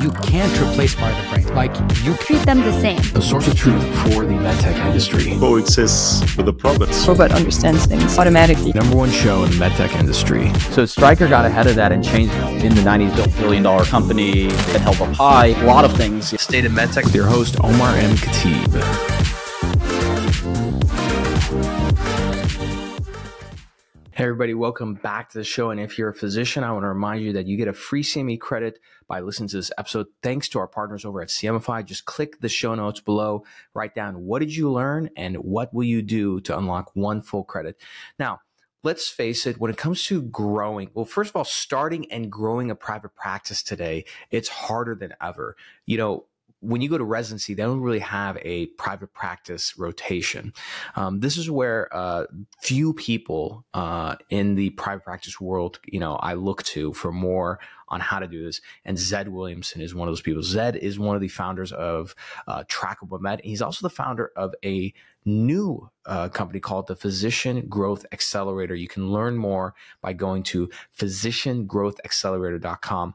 You can't replace part of the brain. Like you treat them the same. The source of truth for the medtech industry. Oh, Coexists with the province. Robot understands things automatically. Number one show in the medtech industry. So Stryker got ahead of that and changed in the 90s, built billion dollar company that held up high. A lot of things. State of medtech with your host Omar M. Khateeb. Everybody, welcome back to the show. And if you're a physician, I want to remind you that you get a free CME credit by listening to this episode. Thanks to our partners over at CMEfy. Just click the show notes below, write down what did you learn and what will you do to unlock one full credit. Now, let's face it, when it comes to growing, well, first of all, starting and growing a private practice today, it's harder than ever. You know, when you go to residency, they don't really have a private practice rotation. Um, this is where uh, few people uh, in the private practice world, you know, I look to for more on how to do this. And Zed Williamson is one of those people. Zed is one of the founders of uh, Trackable Med. He's also the founder of a new uh, company called the Physician Growth Accelerator. You can learn more by going to physiciangrowthaccelerator.com.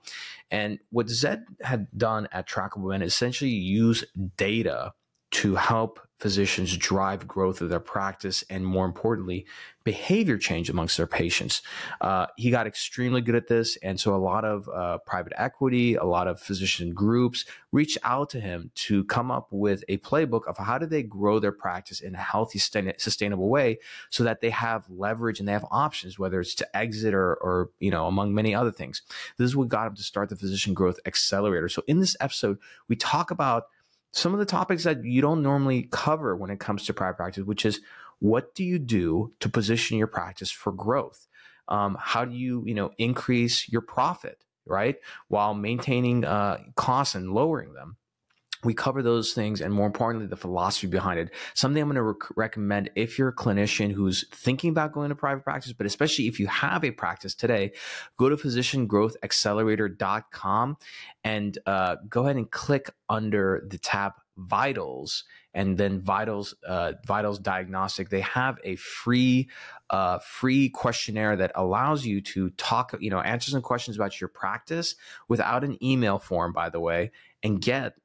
And what Zed had done at Trackable Med is essentially use data to help physicians drive growth of their practice and more importantly behavior change amongst their patients. Uh, he got extremely good at this and so a lot of uh, private equity a lot of physician groups reached out to him to come up with a playbook of how do they grow their practice in a healthy sustainable way so that they have leverage and they have options whether it's to exit or, or you know among many other things. This is what got him to start the physician growth accelerator. So in this episode we talk about some of the topics that you don't normally cover when it comes to private practice, which is what do you do to position your practice for growth? Um, how do you, you know, increase your profit, right, while maintaining uh, costs and lowering them? We cover those things and more importantly the philosophy behind it. Something i'm going to rec- recommend if you're a clinician who's thinking about going to private practice but especially if you have a practice today go to physiciangrowthaccelerator.com and uh, go ahead and click under the tab vitals and then vitals uh, vitals diagnostic. They have a free uh, free questionnaire that allows you to talk you know answer some questions about your practice without an email form by the way and get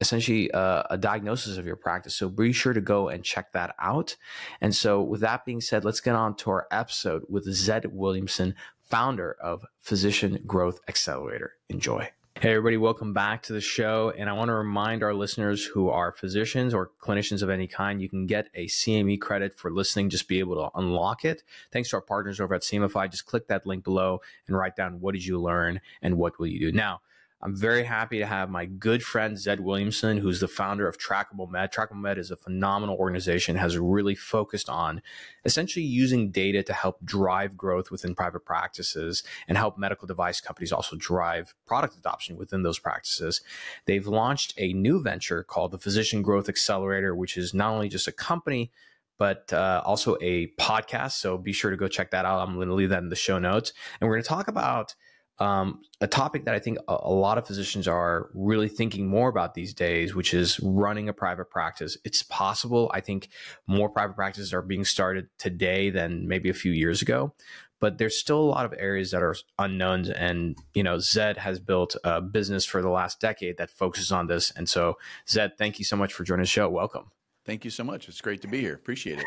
essentially uh, a diagnosis of your practice. So be sure to go and check that out. And so, with that being said, let's get on to our episode with Zed Williamson, founder of Physician Growth Accelerator. Enjoy. Hey, everybody, welcome back to the show. And I want to remind our listeners who are physicians or clinicians of any kind, you can get a CME credit for listening, just be able to unlock it. Thanks to our partners over at CMEfy. Just click that link below and write down what did you learn and what will you do. Now, I'm very happy to have my good friend Zed Williamson, who's the founder of Trackable Med. Trackable Med is a phenomenal organization, has really focused on essentially using data to help drive growth within private practices and help medical device companies also drive product adoption within those practices. They've launched a new venture called the Physician Growth Accelerator, which is not only just a company, but uh, also a podcast. So be sure to go check that out. I'm going to leave that in the show notes. And we're going to talk about um, a topic that I think a, a, lot of physicians are really thinking more about these days, which is running a private practice. It's possible. I think more private practices are being started today than maybe a few years ago, but there's still a lot of areas that are unknowns. And, you know, Zed has built a business for the last decade that focuses on this. And so, Zed, thank you so much for joining the show. Welcome. Thank you so much. It's great to be here. Appreciate it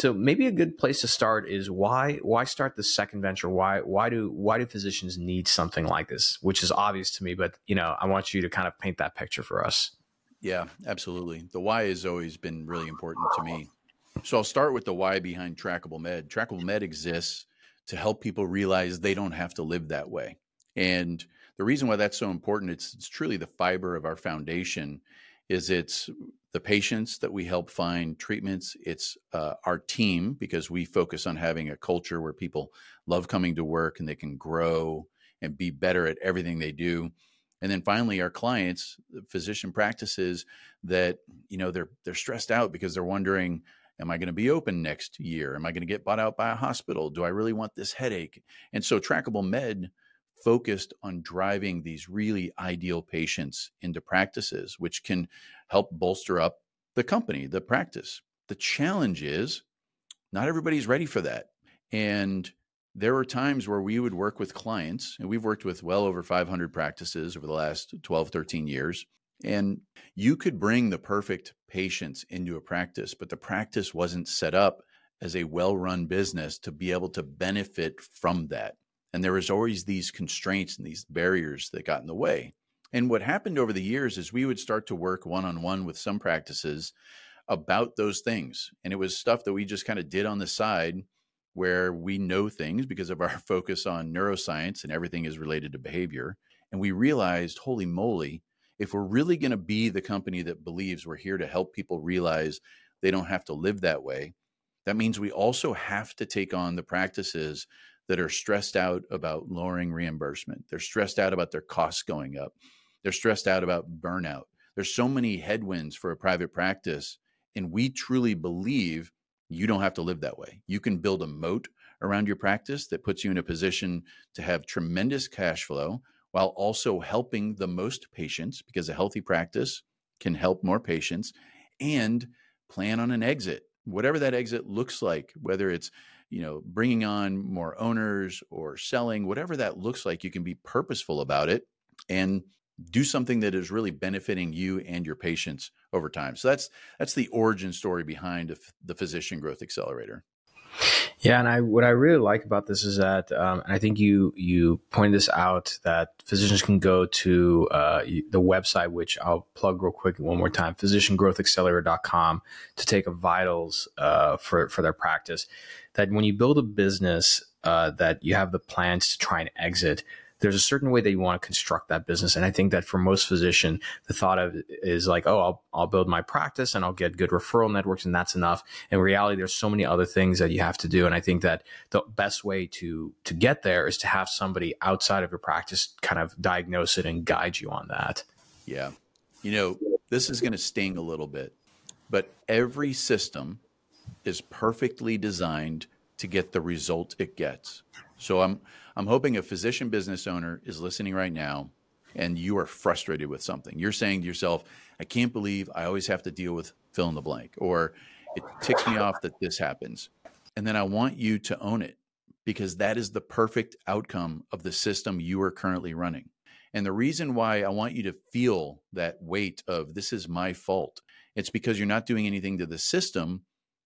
so maybe a good place to start is why why start the second venture? Why why do why do physicians need something like this? Which is obvious to me but you know i want you to kind of paint that picture for us. Yeah absolutely. The why has always been really important to me. So i'll start with the why behind trackable med. Trackable med exists to help people realize they don't have to live that way. And the reason why that's so important it's, it's truly the fiber of our foundation is it's the patients that we help find treatments. It's uh, our team because we focus on having a culture where people love coming to work and they can grow and be better at everything they do. And then finally, our clients, physician practices that you know they're they're stressed out because they're wondering, am I going to be open next year? Am I going to get bought out by a hospital? Do I really want this headache? And so, Trackable Med focused on driving these really ideal patients into practices, which can help bolster up the company, the practice. The challenge is not everybody's ready for that. And there were times where we would work with clients, and we've worked with well over 500 practices over the last 12, 13 years. And you could bring the perfect patients into a practice, but the practice wasn't set up as a well run business to be able to benefit from that. And there was always these constraints and these barriers that got in the way. And what happened over the years is we would start to work one on one with some practices about those things. And it was stuff that we just kind of did on the side where we know things because of our focus on neuroscience and everything is related to behavior. And we realized, holy moly, if we're really going to be the company that believes we're here to help people realize they don't have to live that way, that means we also have to take on the practices that are stressed out about lowering reimbursement. They're stressed out about their costs going up. They're stressed out about burnout. There's so many headwinds for a private practice. And we truly believe you don't have to live that way. You can build a moat around your practice that puts you in a position to have tremendous cash flow while also helping the most patients because a healthy practice can help more patients and plan on an exit whatever that exit looks like whether it's you know bringing on more owners or selling whatever that looks like you can be purposeful about it and do something that is really benefiting you and your patients over time. So that's that's the origin story behind the Physician Growth Accelerator. Yeah, and I what I really like about this is that, um, and I think you you pointed this out that physicians can go to uh, the website, which I'll plug real quick one more time, physiciangrowthaccelerator.com to take a vitals uh, for for their practice. That when you build a business, uh, that you have the plans to try and exit there's a certain way that you want to construct that business. And I think that for most physician, the thought of is like, oh, I'll, I'll build my practice and I'll get good referral networks and that's enough. In reality, there's so many other things that you have to do. And I think that the best way to, to get there is to have somebody outside of your practice kind of diagnose it and guide you on that. Yeah. You know, this is going to sting a little bit, but every system is perfectly designed to get the result it gets. So I'm I'm hoping a physician business owner is listening right now and you are frustrated with something. You're saying to yourself, I can't believe I always have to deal with fill in the blank, or it ticks me off that this happens. And then I want you to own it because that is the perfect outcome of the system you are currently running. And the reason why I want you to feel that weight of this is my fault, it's because you're not doing anything to the system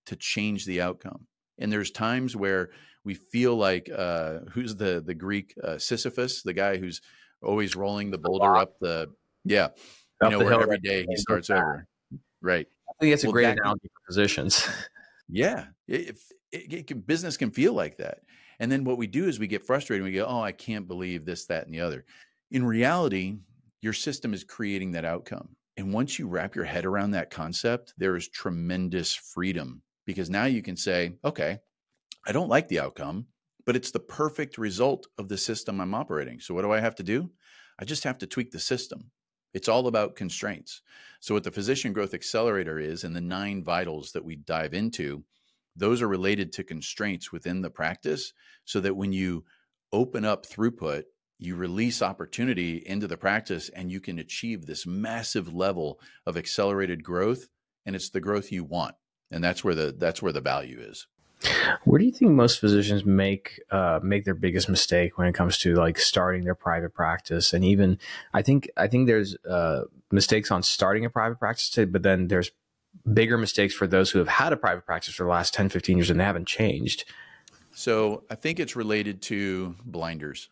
to change the outcome. And there's times where we feel like uh, who's the the Greek uh, Sisyphus, the guy who's always rolling the boulder up the yeah, you know, where every day he starts over. Right. I think it's a well, great analogy for positions. yeah, it, it, it can, business can feel like that. And then what we do is we get frustrated. And we go, "Oh, I can't believe this, that, and the other." In reality, your system is creating that outcome. And once you wrap your head around that concept, there is tremendous freedom because now you can say, okay, I don't like the outcome, but it's the perfect result of the system I'm operating. So what do I have to do? I just have to tweak the system. It's all about constraints. So what the physician growth accelerator is and the nine vitals that we dive into, those are related to constraints within the practice so that when you open up throughput, you release opportunity into the practice and you can achieve this massive level of accelerated growth and it's the growth you want. And that's where the that's where the value is. Where do you think most physicians make uh, make their biggest mistake when it comes to like starting their private practice? And even I think I think there's uh, mistakes on starting a private practice, too, but then there's bigger mistakes for those who have had a private practice for the last 10, 15 years and they haven't changed. So I think it's related to blinders.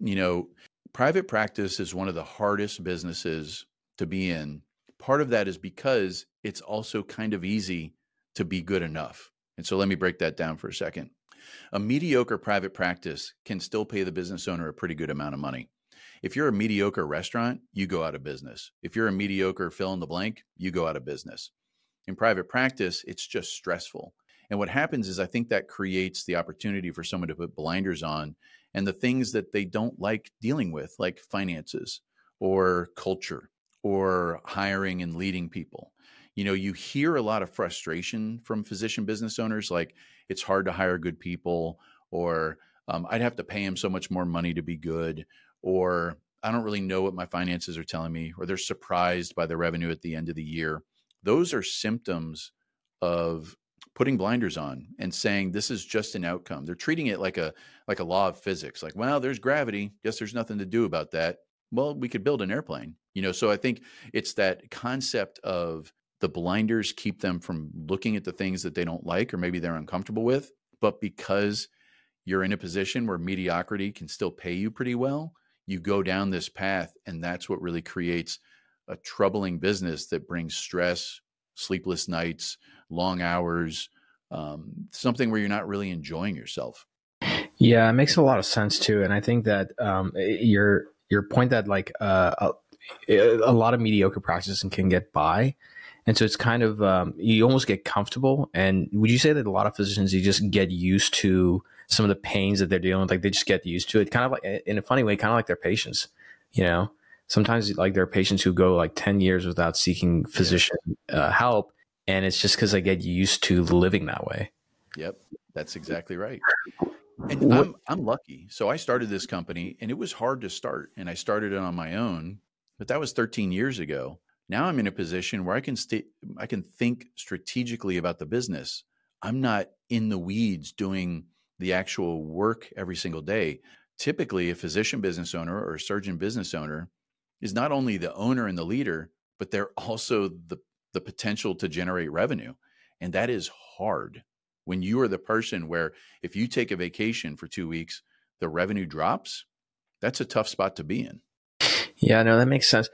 You know, private practice is one of the hardest businesses to be in. Part of that is because it's also kind of easy to be good enough. And so let me break that down for a second. A mediocre private practice can still pay the business owner a pretty good amount of money. If you're a mediocre restaurant, you go out of business. If you're a mediocre fill in the blank, you go out of business. In private practice, it's just stressful. And what happens is, I think that creates the opportunity for someone to put blinders on and the things that they don't like dealing with, like finances or culture or hiring and leading people you know you hear a lot of frustration from physician business owners like it's hard to hire good people or um, i'd have to pay them so much more money to be good or i don't really know what my finances are telling me or they're surprised by the revenue at the end of the year those are symptoms of putting blinders on and saying this is just an outcome. They're treating it like a like a law of physics. Like, well, there's gravity. Guess there's nothing to do about that. Well, we could build an airplane. You know, so I think it's that concept of the blinders keep them from looking at the things that they don't like or maybe they're uncomfortable with, but because you're in a position where mediocrity can still pay you pretty well, you go down this path and that's what really creates a troubling business that brings stress, sleepless nights, long hours, um, something where you're not really enjoying yourself. Yeah, it makes a lot of sense too, and I think that um, your your point that like uh, a, a, lot of mediocre practices can get by, and so it's kind of um, you almost get comfortable. And would you say that a lot of physicians you just get used to some of the pains that they're dealing with, like they just get used to it, kind of like in a funny way, kind of like their patients, you know? Sometimes like there are patients who go like ten years without seeking physician uh, help, and it's just because I get used to living that way. Yep, that's exactly right. And I'm I'm lucky. So I started this company, and it was hard to start, and I started it on my own. But that was 13 years ago. Now I'm in a position where I can stay, I can think strategically about the business. I'm not in the weeds doing the actual work every single day. Typically, a physician business owner or a surgeon business owner is not only the owner and the leader, but they're also the the potential to generate revenue. And that is hard when you are the person where if you take a vacation for two weeks, the revenue drops. That's a tough spot to be in. Yeah, no, that makes sense.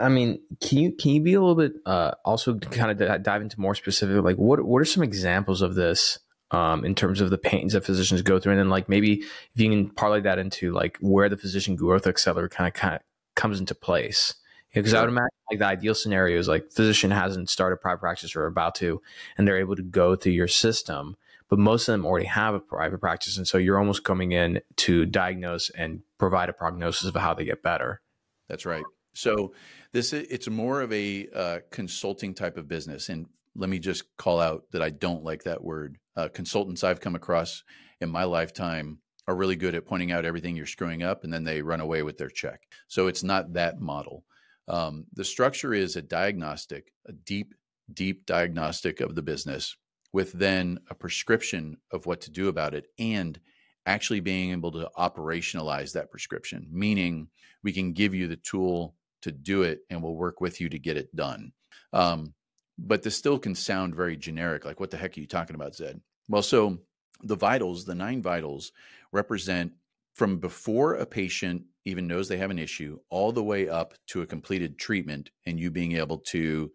I mean, can you can you be a little bit uh, also kind of dive into more specific? Like, what what are some examples of this um, in terms of the pains that physicians go through, and then like maybe if you can parlay that into like where the physician growth accelerator kind of kind of comes into place because yeah, I would imagine like the ideal scenario is like physician hasn't started private practice or about to, and they're able to go through your system. But most of them already have a private practice, and so you're almost coming in to diagnose and provide a prognosis of how they get better. That's right. So this it's more of a uh, consulting type of business, and let me just call out that I don't like that word. Uh, consultants I've come across in my lifetime are really good at pointing out everything you're screwing up, and then they run away with their check. So it's not that model. Um, the structure is a diagnostic, a deep, deep diagnostic of the business with then a prescription of what to do about it and actually being able to operationalize that prescription, meaning we can give you the tool to do it and we'll work with you to get it done. Um, but this still can sound very generic. Like, what the heck are you talking about, Zed? Well, so the vitals, the nine vitals, represent from before a patient even knows they have an issue all the way up to a completed treatment and you being able to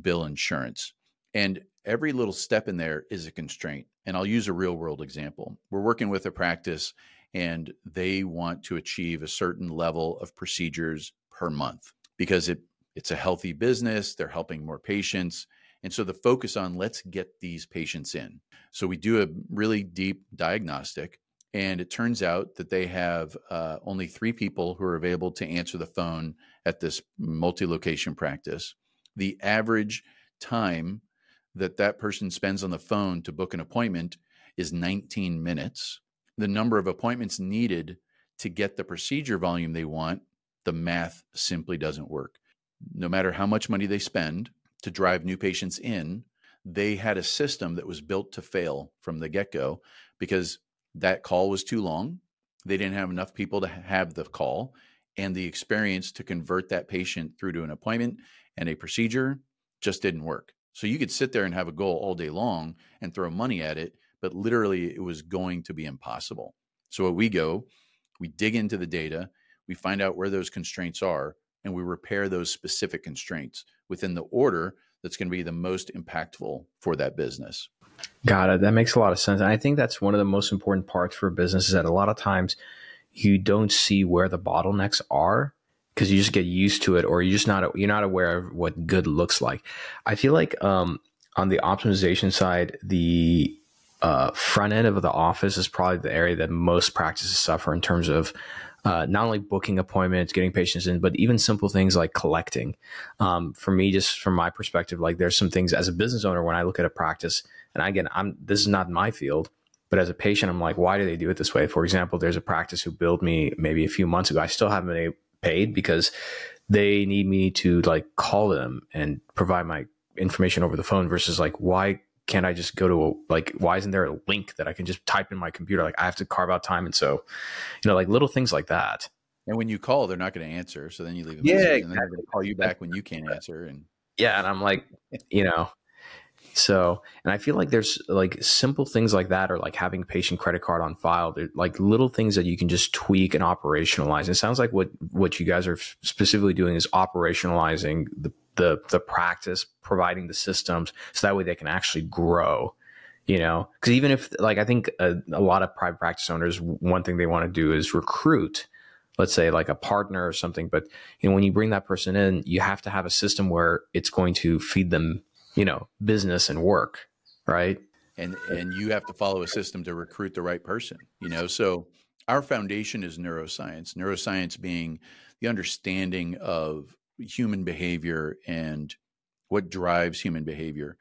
bill insurance. And every little step in there is a constraint. And I'll use a real world example. We're working with a practice and they want to achieve a certain level of procedures per month because it it's a healthy business, they're helping more patients. And so the focus on let's get these patients in. So we do a really deep diagnostic and it turns out that they have uh, only three people who are available to answer the phone at this multi location practice. The average time that that person spends on the phone to book an appointment is 19 minutes. The number of appointments needed to get the procedure volume they want, the math simply doesn't work. No matter how much money they spend to drive new patients in, they had a system that was built to fail from the get go because that call was too long. They didn't have enough people to have the call and the experience to convert that patient through to an appointment and a procedure just didn't work. So you could sit there and have a goal all day long and throw money at it, but literally it was going to be impossible. So what we go, we dig into the data, we find out where those constraints are, and we repair those specific constraints within the order that's going to be the most impactful for that business. Got it. That makes a lot of sense. And I think that's one of the most important parts for a business is that a lot of times you don't see where the bottlenecks are because you just get used to it or you're just not you're not aware of what good looks like. I feel like um, on the optimization side, the uh, front end of the office is probably the area that most practices suffer in terms of uh, not only booking appointments, getting patients in, but even simple things like collecting. Um, for me, just from my perspective, like there's some things as a business owner when I look at a practice, and again, I'm this is not my field, but as a patient, I'm like, why do they do it this way? For example, there's a practice who billed me maybe a few months ago. I still haven't been paid because they need me to like call them and provide my information over the phone versus like why can't I just go to a, like why isn't there a link that I can just type in my computer? Like I have to carve out time, and so you know, like little things like that. And when you call, they're not going to answer. So then you leave a Yeah, message, and then exactly. they're going to call you back when you can't answer. And Yeah, and I'm like, you know, so and I feel like there's like simple things like that, or like having patient credit card on file. They're like little things that you can just tweak and operationalize. It sounds like what what you guys are specifically doing is operationalizing the the the practice, providing the systems, so that way they can actually grow. You know, because even if like I think a, a lot of private practice owners, one thing they want to do is recruit let's say like a partner or something but you know when you bring that person in you have to have a system where it's going to feed them you know business and work right and and you have to follow a system to recruit the right person you know so our foundation is neuroscience neuroscience being the understanding of human behavior and what drives human behavior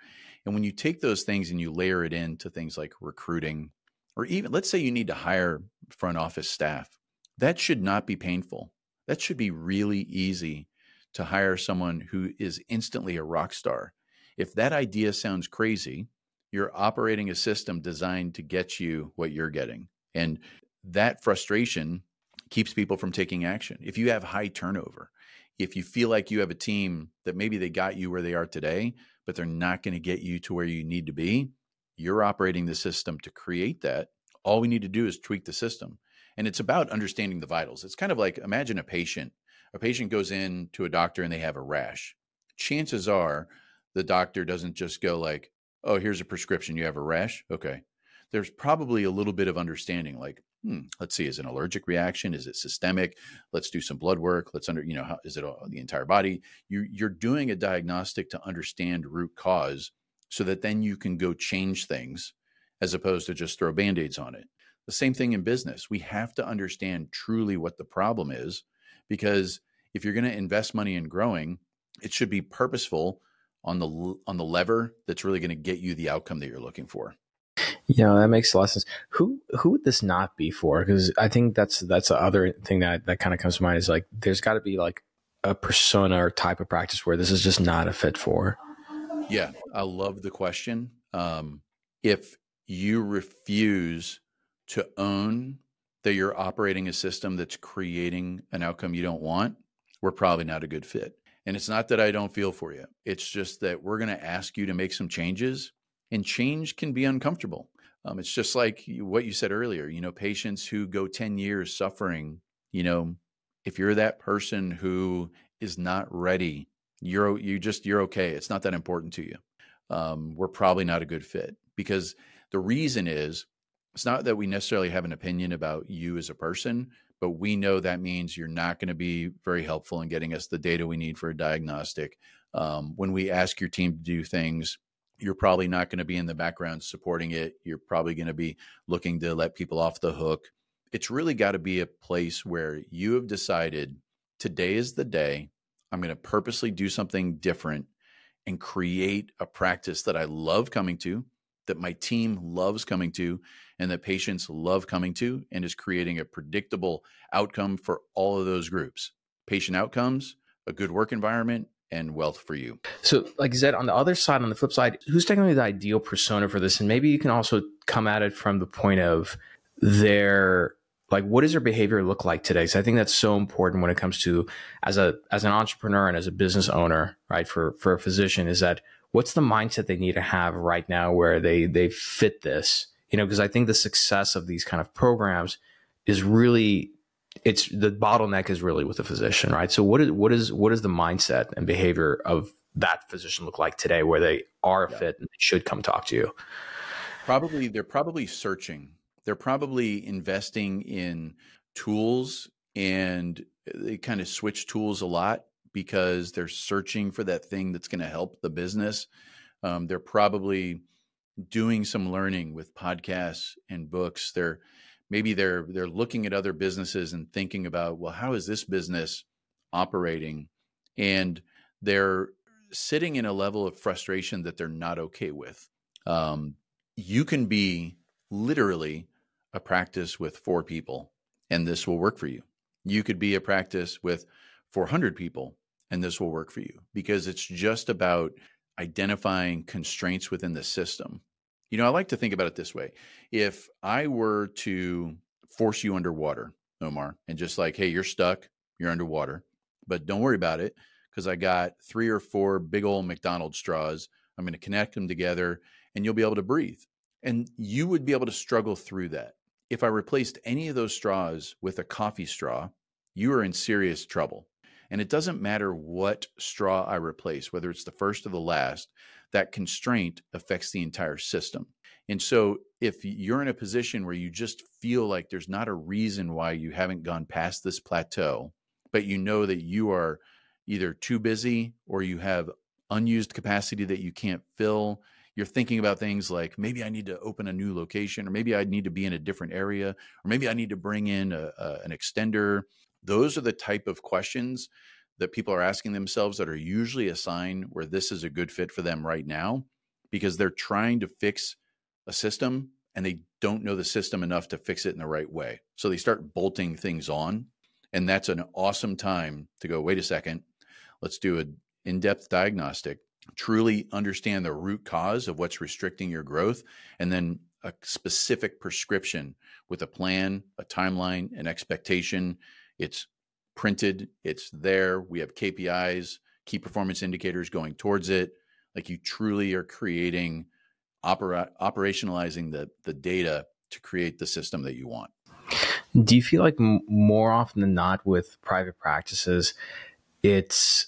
and when you take those things and you layer it into things like recruiting or even let's say you need to hire front office staff that should not be painful that should be really easy to hire someone who is instantly a rock star if that idea sounds crazy you're operating a system designed to get you what you're getting. And that frustration keeps people from taking action. If you have high turnover, if you feel like you have a team that maybe they got you where they are today, but they're not going to get you to where you need to be, you're operating the system to create that. All we need to do is tweak the system. And it's about understanding the vitals. It's kind of like imagine a patient. A patient goes in to a doctor and they have a rash. Chances are the doctor doesn't just go like, oh, here's a prescription. You have a rash. Okay. There's probably a little bit of understanding like, hmm, let's see, is it an allergic reaction? Is it systemic? Let's do some blood work. Let's under, you know, how, is it all, the entire body? You, you're doing a diagnostic to understand root cause so that then you can go change things as opposed to just throw band aids on it. The same thing in business. We have to understand truly what the problem is because if you're going to invest money in growing, it should be purposeful on the on the lever that's really going to get you the outcome that you're looking for. Yeah, that makes a lot of sense. Who who would this not be for? Because I think that's that's the other thing that that kind of comes to mind is like there's got to be like a persona or type of practice where this is just not a fit for. Yeah, I love the question. Um, if you refuse to own that you're operating a system that's creating an outcome you don't want, we're probably not a good fit. And it's not that I don't feel for you. It's just that we're going to ask you to make some changes, and change can be uncomfortable. Um, it's just like what you said earlier. You know, patients who go 10 years suffering, you know, if you're that person who is not ready, you're you just you're okay. It's not that important to you. Um, we're probably not a good fit because the reason is it's not that we necessarily have an opinion about you as a person, but we know that means you're not going to be very helpful in getting us the data we need for a diagnostic. Um, when we ask your team to do things, you're probably not going to be in the background supporting it. You're probably going to be looking to let people off the hook. It's really got to be a place where you have decided today is the day I'm going to purposely do something different and create a practice that I love coming to, that my team loves coming to, and that patients love coming to, and is creating a predictable outcome for all of those groups patient outcomes, a good work environment, and wealth for you. So, like you said, on the other side, on the flip side, who's technically the ideal persona for this? And maybe you can also come at it from the point of their like what does their behavior look like today so i think that's so important when it comes to as a as an entrepreneur and as a business owner right for for a physician is that what's the mindset they need to have right now where they they fit this you know because i think the success of these kind of programs is really it's the bottleneck is really with the physician right so what is what is what is the mindset and behavior of that physician look like today where they are Yeah. fit and should come talk to you Probably they're probably searching. They're probably investing in tools and they kind of switch tools a lot because they're searching for that thing that's going to help the business. Um, they're probably doing some learning with podcasts and books. They're maybe they're they're looking at other businesses and thinking about well, how is this business operating? And they're sitting in a level of frustration that they're not okay with. Um, you can be literally a practice with four people and this will work for you. You could be a practice with 400 people and this will work for you because it's just about identifying constraints within the system. You know, I like to think about it this way. If I were to force you underwater, Omar, and just like, hey, you're stuck, you're underwater, but don't worry about it because I got three or four big old McDonald's straws. I'm going to connect them together and you'll be able to breathe. And you would be able to struggle through that. If I replaced any of those straws with a coffee straw, you are in serious trouble. And it doesn't matter what straw I replace, whether it's the first or the last, that constraint affects the entire system. And so if you're in a position where you just feel like there's not a reason why you haven't gone past this plateau, but you know that you are either too busy or you have unused capacity that you can't fill, you're thinking about things like maybe I need to open a new location, or maybe I need to be in a different area, or maybe I need to bring in a, a, an extender. Those are the type of questions that people are asking themselves that are usually a sign where this is a good fit for them right now because they're trying to fix a system and they don't know the system enough to fix it in the right way. So they start bolting things on. And that's an awesome time to go, wait a second, let's do an in depth diagnostic, truly understand the root cause of what's restricting your growth, and then a specific prescription with a plan, a timeline, an expectation. It's printed, it's there. We have KPIs, key performance indicators going towards it. Like you truly are creating opera, operationalizing the the data to create the system that you want. Do you feel like m- more often than not with private practices, it's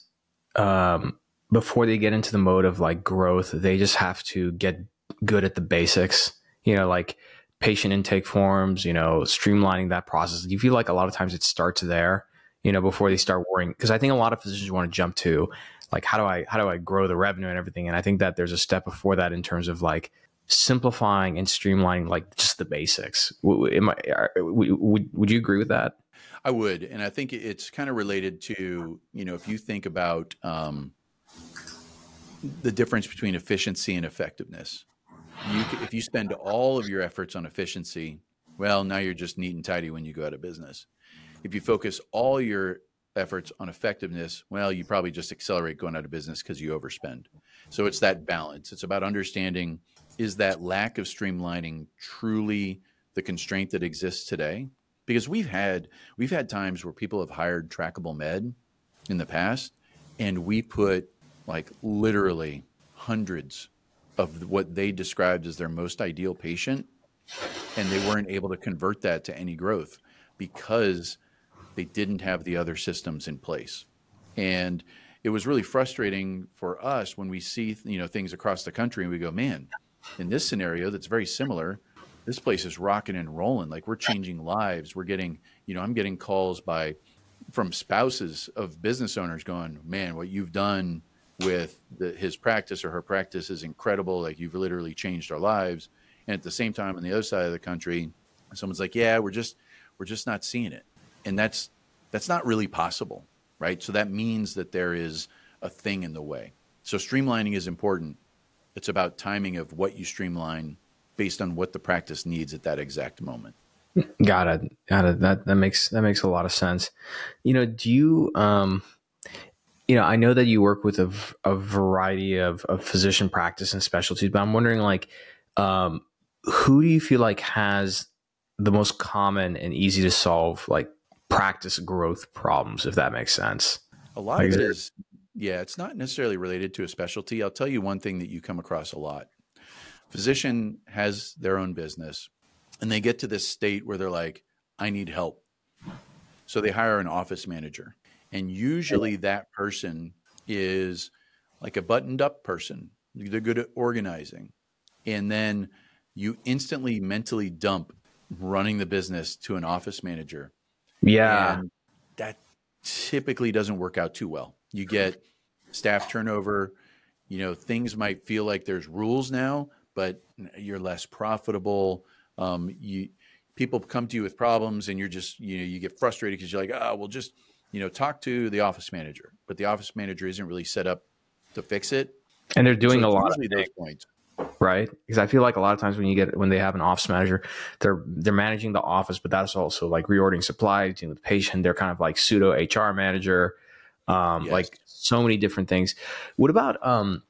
um, before they get into the mode of like growth, they just have to get good at the basics. You know, like patient intake forms. You know, streamlining that process. Do you feel like a lot of times it starts there? You know, before they start worrying, because I think a lot of physicians want to jump to like how do I how do I grow the revenue and everything. And I think that there's a step before that in terms of like simplifying and streamlining like just the basics. Am I, would would you agree with that? I would, and I think it's kind of related to you know if you think about um, the difference between efficiency and effectiveness. You, if you spend all of your efforts on efficiency, well, now you're just neat and tidy when you go out of business. If you focus all your efforts on effectiveness, well, you probably just accelerate going out of business because you overspend. So it's that balance. It's about understanding is that lack of streamlining truly the constraint that exists today? Because we've had we've had times where people have hired trackable med in the past and we put like literally hundreds of what they described as their most ideal patient and they weren't able to convert that to any growth because they didn't have the other systems in place. And it was really frustrating for us when we see you know things across the country and we go, man, in this scenario that's very similar, this place is rocking and rolling. Like we're changing lives. We're getting, you know, I'm getting calls by from spouses of business owners going, man, what you've done with the, his practice or her practice is incredible. Like you've literally changed our lives. And at the same time, on the other side of the country, someone's like, yeah, we're just, we're just not seeing it and that's that's not really possible, right? So that means that there is a thing in the way. So streamlining is important. It's about timing of what you streamline based on what the practice needs at that exact moment. Got it. Got it. That that makes that makes a lot of sense. You know, do you um you know, I know that you work with a, a variety of, of physician practice and specialties, but I'm wondering like um who do you feel like has the most common and easy to solve like practice growth problems, if that makes sense. A lot like, of it is, yeah, it's not necessarily related to a specialty. I'll tell you one thing that you come across a lot. Physician has their own business and they get to this state where they're like, I need help. So they hire an office manager. And usually oh. that person is like a buttoned up person. They're good at organizing. And then you instantly mentally dump running the business to an office manager yeah. And that typically doesn't work out too well. You get staff turnover, you know, things might feel like there's rules now, but you're less profitable. Um, you people come to you with problems and you're just, you know, you get frustrated because you're like, oh, well, just, you know, talk to the office manager. But the office manager isn't really set up to fix it. And they're doing so a lot of those points right? Because I feel like a lot of times when you get when they have an office manager, they're they're managing the office, but that's also like reordering supplies, dealing with the patient. They're kind of like pseudo HR manager, um, yes. like so many different things. What about um,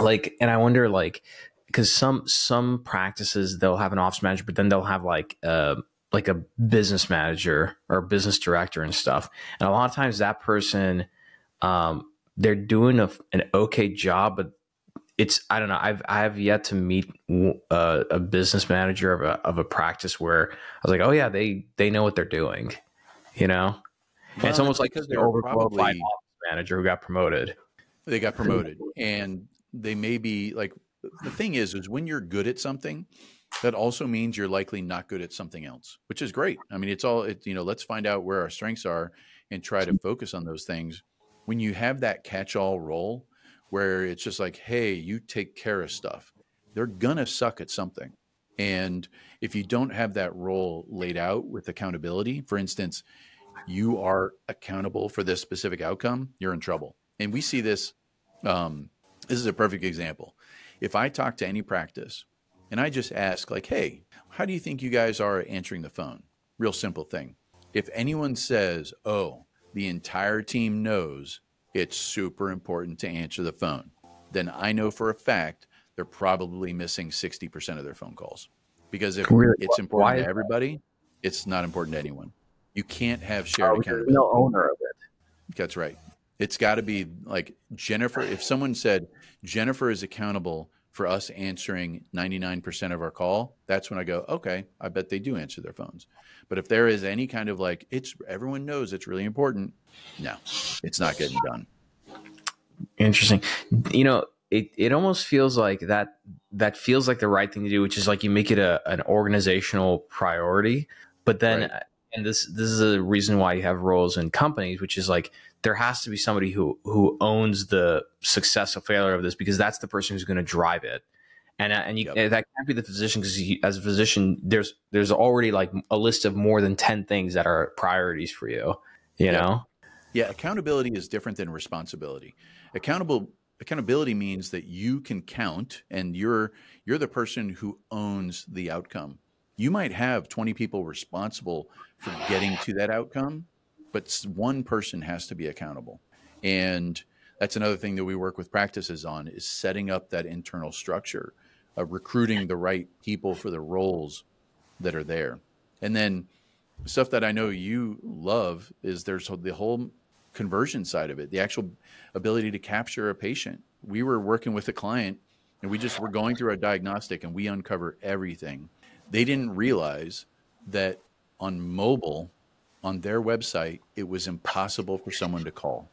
like, and I wonder like because some some practices they'll have an office manager, but then they'll have like uh like a business manager or business director and stuff, and a lot of times that person um they're doing a, an okay job, but it's I don't know. I've I have yet to meet a, uh, a business manager of a of a practice where I was like, oh yeah, they they know what they're doing, you know. and it's almost like because they're overqualified probably- manager who got promoted. they got promoted and they may be like the thing is is when you're good at something that also means you're likely not good at something else which is great i mean it's all it you know let's find out where our strengths are and try to focus on those things when you have that catch-all role where it's just like hey you take care of stuff they're gonna suck at something and if you don't have that role laid out with accountability for instance you are accountable for this specific outcome you're in trouble and we see this um, this is a perfect example. If I talk to any practice and I just ask, like, hey, how do you think you guys are answering the phone? Real simple thing. If anyone says, oh, the entire team knows it's super important to answer the phone, then I know for a fact they're probably missing 60% of their phone calls. Because if Really? it's important to everybody, it's not important to anyone. You can't have Uh, shared there's accountability. no owner of it. That's right. It's got to be like Jennifer. If someone said Jennifer is accountable for us answering 99% of our call, that's when I go, okay, I bet they do answer their phones. But if there is any kind of like, it's everyone knows it's really important, no, it's not getting done. Interesting. You know, it, it almost feels like that that feels like the right thing to do, which is like you make it a an organizational priority. But then Right. and this this is a reason why you have roles in companies, which is like there has to be somebody who who owns the success or failure of this because that's the person who's going to drive it. And, uh, and you, Yep. that can't be the physician because as a physician, there's there's already like a list of more than ten things that are priorities for you. You Yep. know, Yeah, accountability is different than responsibility. Accountable accountability means that you can count and you're you're the person who owns the outcome. You might have 20 people responsible for getting to that outcome, but one person has to be accountable. And that's another thing that we work with practices on is setting up that internal structure recruiting the right people for the roles that are there. And then stuff that I know you love is there's the whole conversion side of it, the actual ability to capture a patient. We were working with a client and we just were going through our diagnostic and we uncover everything. They didn't realize that on mobile, on their website, it was impossible for someone to call.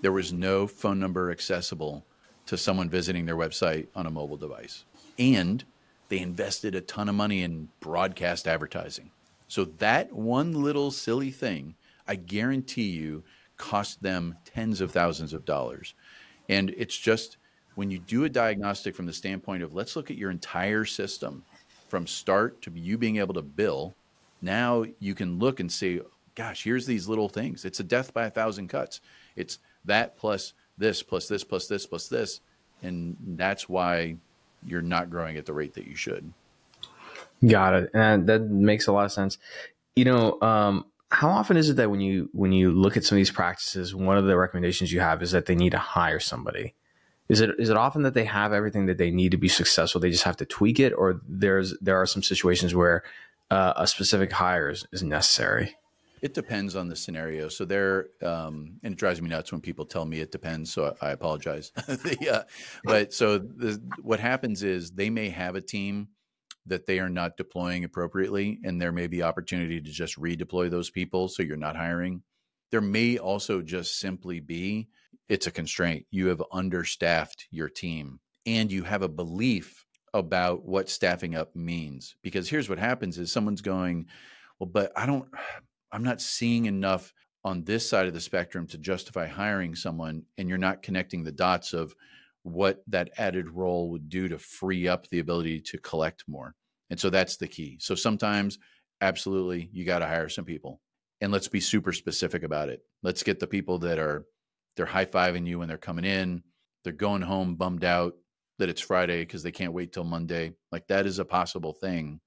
There was no phone number accessible to someone visiting their website on a mobile device. And they invested a ton of money in broadcast advertising. So that one little silly thing, I guarantee you, cost them tens of thousands of dollars. And it's just when you do a diagnostic from the standpoint of let's look at your entire system from start to you being able to bill, now you can look and say, gosh, here's these little things. It's a death by a thousand cuts. It's that plus this, plus this, plus this, plus this. And that's why you're not growing at the rate that you should. Got it. And that makes a lot of sense. You know, um, how often is it that when you when you look at some of these practices, one of the recommendations you have is that they need to hire somebody? Is it is it often that they have everything that they need to be successful? They just have to tweak it, or there's there are some situations where uh, a specific hire is, is necessary. It depends on the scenario. So there, um, and it drives me nuts when people tell me it depends. So I, I apologize. the, uh, but so the, what happens is they may have a team that they are not deploying appropriately, and there may be opportunity to just redeploy those people. So you're not hiring. There may also just simply be it's a constraint. You have understaffed your team, and you have a belief about what staffing up means. Because here's what happens: is someone's going, well, but I don't. I'm not seeing enough on this side of the spectrum to justify hiring someone, and you're not connecting the dots of what that added role would do to free up the ability to collect more. And so that's the key. So sometimes, absolutely, you got to hire some people, and let's be super specific about it. Let's get the people that are they're high fiving you when they're coming in, they're going home bummed out that it's Friday because they can't wait till Monday. Like that is a possible thing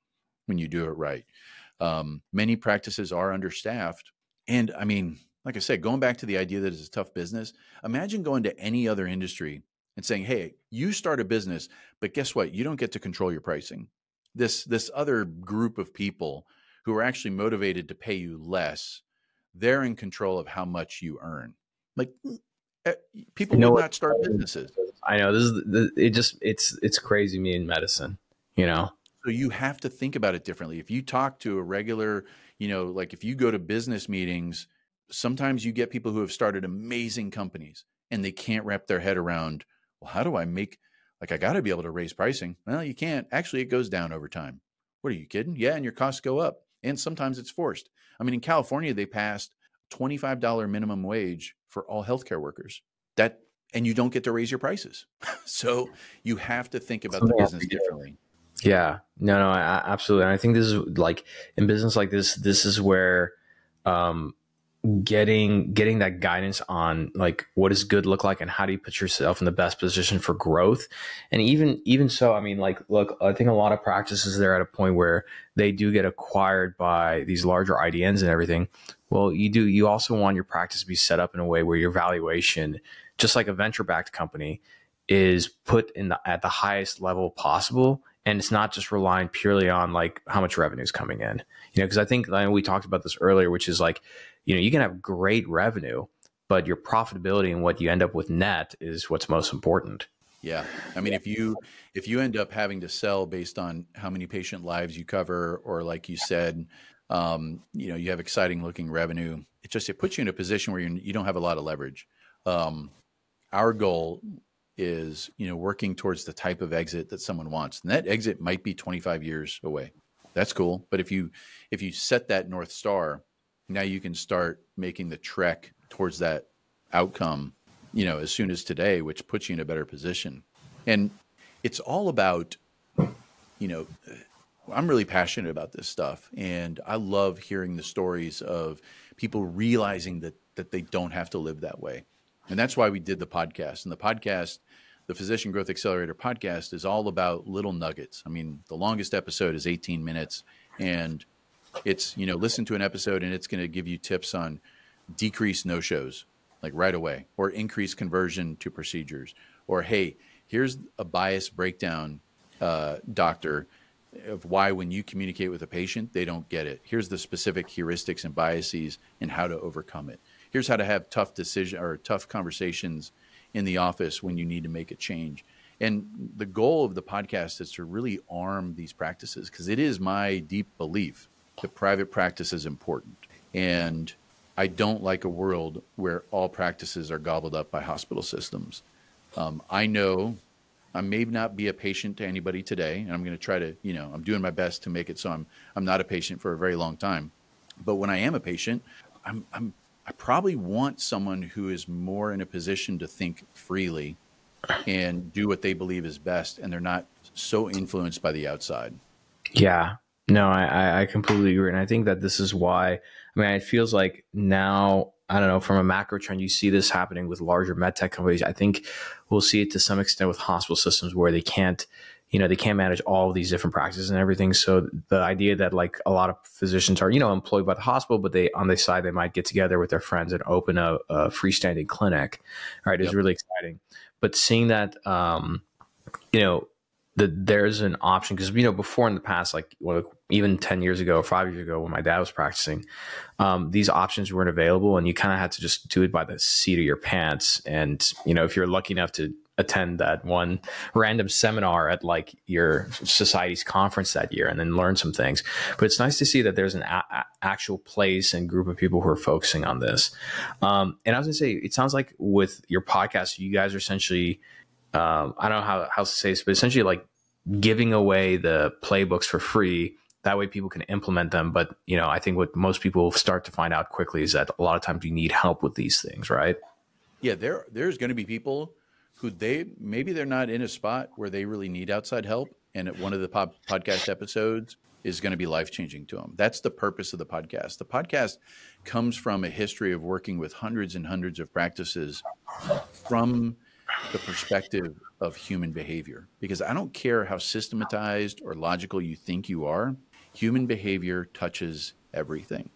when you do it right. Um, many practices are understaffed. And I mean, like I said, going back to the idea that it's a tough business, imagine going to any other industry and saying, "Hey, you start a business, but guess what? You don't get to control your pricing." This this other group of people who are actually motivated to pay you less, they're in control of how much you earn. Like eh, people You know would not start businesses. I know this is the, it. Just it's it's crazy me in medicine. You know. So you have to think about it differently. If you talk to a regular, you know, like if you go to business meetings, sometimes you get people who have started amazing companies and they can't wrap their head around, well, how do I make like I got to be able to raise pricing? Well, you can't. Actually, it goes down over time. What are you kidding? Yeah, and your costs go up. And sometimes it's forced. I mean, in California, they passed $25 minimum wage for all healthcare workers. That and you don't get to raise your prices. so you have to think about the Something else business differently. Yeah, no, no, I, I- absolutely. And I think this is like in business like this, this is where um, getting getting that guidance on like what does good look like and how do you put yourself in the best position for growth. And even even so, I mean, like, look, I think a lot of practices they're at a point where they do get acquired by these larger IDNs and everything. Well, you do. You also want your practice to be set up in a way where your valuation, just like a venture backed company, is put in the at the highest level possible and it's not just relying purely on like how much revenue is coming in you know because i think like, we talked about this earlier which is like you know you can have great revenue but your profitability and what you end up with net is what's most important Yeah. I mean, if you if you end up having to sell based on how many patient lives you cover, or like you said, um, you know, you have exciting looking revenue, it just it puts you in a position where you you don't have a lot of leverage. Um, our goal is you know working towards the type of exit that someone wants, and that exit might be 25 years away. That's cool, but if you if you set that north star, now you can start making the trek towards that outcome you know, as soon as today, which puts you in a better position. And it's all about, you know, I'm really passionate about this stuff, and I love hearing the stories of people realizing that that they don't have to live that way, and that's why we did the podcast. And the podcast, the Physician Growth Accelerator podcast, is all about little nuggets. I mean, the longest episode is 18 minutes, and it's you know, listen to an episode, and it's going to give you tips on decrease no shows like right away or increase conversion to procedures or hey here's a bias breakdown uh, doctor of why when you communicate with a patient they don't get it here's the specific heuristics and biases and how to overcome it here's how to have tough decision or tough conversations in the office when you need to make a change and the goal of the podcast is to really arm these practices because it is my deep belief that private practice is important and I don't like a world where all practices are gobbled up by hospital systems. Um, I know I may not be a patient to anybody today, and I'm going to try to, you know, I'm doing my best to make it so I'm I'm not a patient for a very long time. But when I am a patient, I'm I'm I probably want someone who is more in a position to think freely and do what they believe is best, and they're not so influenced by the outside. Yeah. No, I, I- completely agree. And I think that this is why, I mean, it feels like now, I don't know, from a macro trend, you see this happening with larger medtech companies. I think we'll see it to some extent with hospital systems where they can't, you know, they can't manage all of these different practices and everything. So the idea that like a lot of physicians are, you know, employed by the hospital, but they, on the side, they might get together with their friends and open a, a freestanding clinic, right, is really exciting. But seeing that, um, you know, that there's an option because you know before in the past like well, even 10 years ago five years ago when my dad was practicing um, these options weren't available and you kind of had to just do it by the seat of your pants and you know if you're lucky enough to attend that one random seminar at like your society's conference that year and then learn some things but it's nice to see that there's an a- actual place and group of people who are focusing on this um, and i was gonna say it sounds like with your podcast you guys are essentially um, I don't know how, how to say this, but essentially like giving away the playbooks for free. That way people can implement them. But, you know, I think what most people start to find out quickly is that a lot of times you need help with these things, right? Yeah, there there's going to be people who they maybe they're not in a spot where they really need outside help, and one of the pod, podcast episodes is going to be life changing to them. That's the purpose of the podcast. The podcast comes from a history of working with hundreds and hundreds of practices from the perspective of human behavior. Because I don't care how systematized or logical you think you are, human behavior touches everything.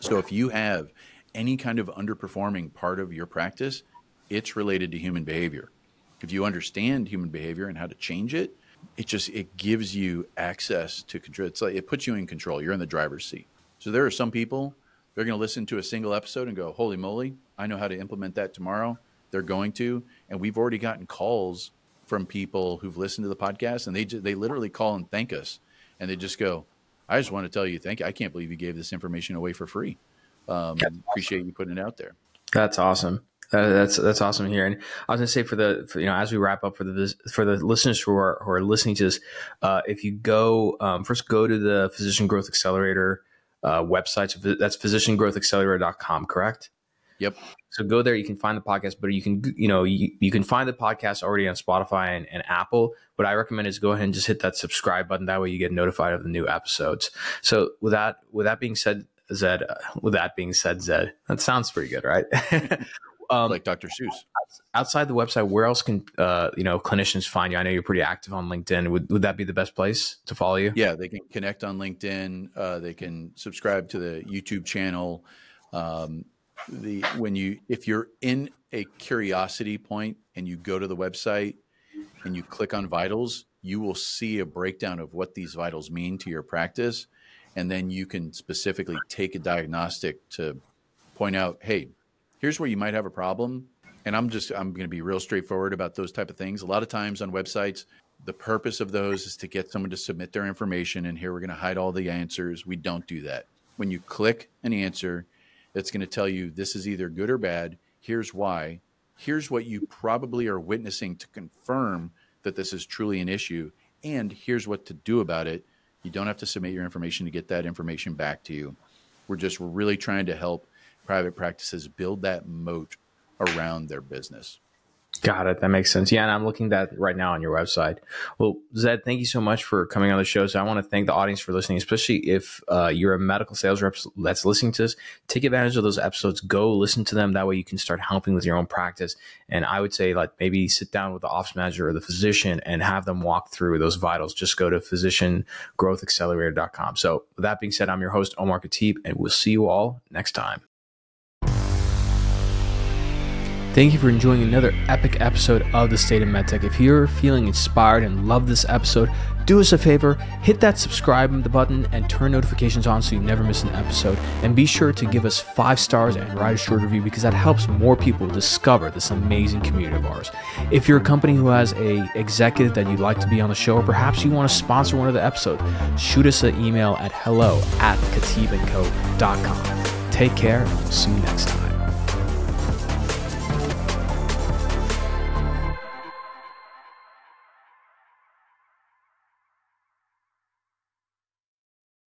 So if you have any kind of underperforming part of your practice, it's related to human behavior. if you understand human behavior and how to change it, it just it gives you access to control. It's like it puts you in control. You're in the driver's seat. So there are some people they're going to listen to a single episode and go, "Holy moly, I know how to implement that tomorrow." They're going to, and we've already gotten calls from people who've listened to the podcast, and they they literally call and thank us, and they just go, "I just want to tell you thank you. I can't believe you gave this information away for free. Um, appreciate you putting it out there." That's awesome. Uh, that's that's awesome here. And I was gonna say for the for, you know as we wrap up for the for the listeners who are who are listening to this, uh, if you go um, first go to the Physician Growth Accelerator uh, website. So that's physiciangrowthaccelerator.com, correct? Yep. So go there. You can find the podcast, but you can you know you, you can find the podcast already on Spotify and, and Apple. What I recommend is go ahead and just hit that subscribe button. That way you get notified of the new episodes. So with that with that being said, Zed. Uh, with that being said, Zed. That sounds pretty good, right? um, like Dr. Seuss. Outside the website, where else can uh, you know clinicians find you? I know you're pretty active on LinkedIn. Would would that be the best place to follow you? Yeah, they can connect on LinkedIn. Uh, they can subscribe to the YouTube channel. Um, the when you if you're in a curiosity point and you go to the website and you click on vitals, you will see a breakdown of what these vitals mean to your practice, and then you can specifically take a diagnostic to point out, hey, here's where you might have a problem and i'm just i'm going to be real straightforward about those type of things. A lot of times on websites the purpose of those is to get someone to submit their information and here we're going to hide all the answers. We don't do that. When you click an answer it's going to tell you this is either good or bad. Here's why. Here's what you probably are witnessing to confirm that this is truly an issue and here's what to do about it. You don't have to submit your information to get that information back to you. We're just really trying to help private practices build that moat around their business. Got it. That makes sense. Yeah, and I'm looking at right now on your website. Well, Zed, thank you so much for coming on the show. So I want to thank the audience for listening, especially if uh, you're a medical sales rep that's listening to this. Take advantage of those episodes. Go listen to them. That way you can start helping with your own practice. And I would say, like, maybe sit down with the office manager or the physician and have them walk through those vitals. Just go to physiciangrowthaccelerator.com. So with that being said, I'm your host, Omar Khateeb, and we'll see you all next time. Thank you for enjoying another epic episode of The State of MedTech. If you're feeling inspired and love this episode, do us a favor, hit that subscribe button and turn notifications on so you never miss an episode. And be sure to give us five stars and write a short review because that helps more people discover this amazing community of ours. If you're a company who has a executive that you'd like to be on the show, or perhaps you want to sponsor one of the episodes, shoot us an email at hello at khateebandco.com. Take care and we'll see you next time.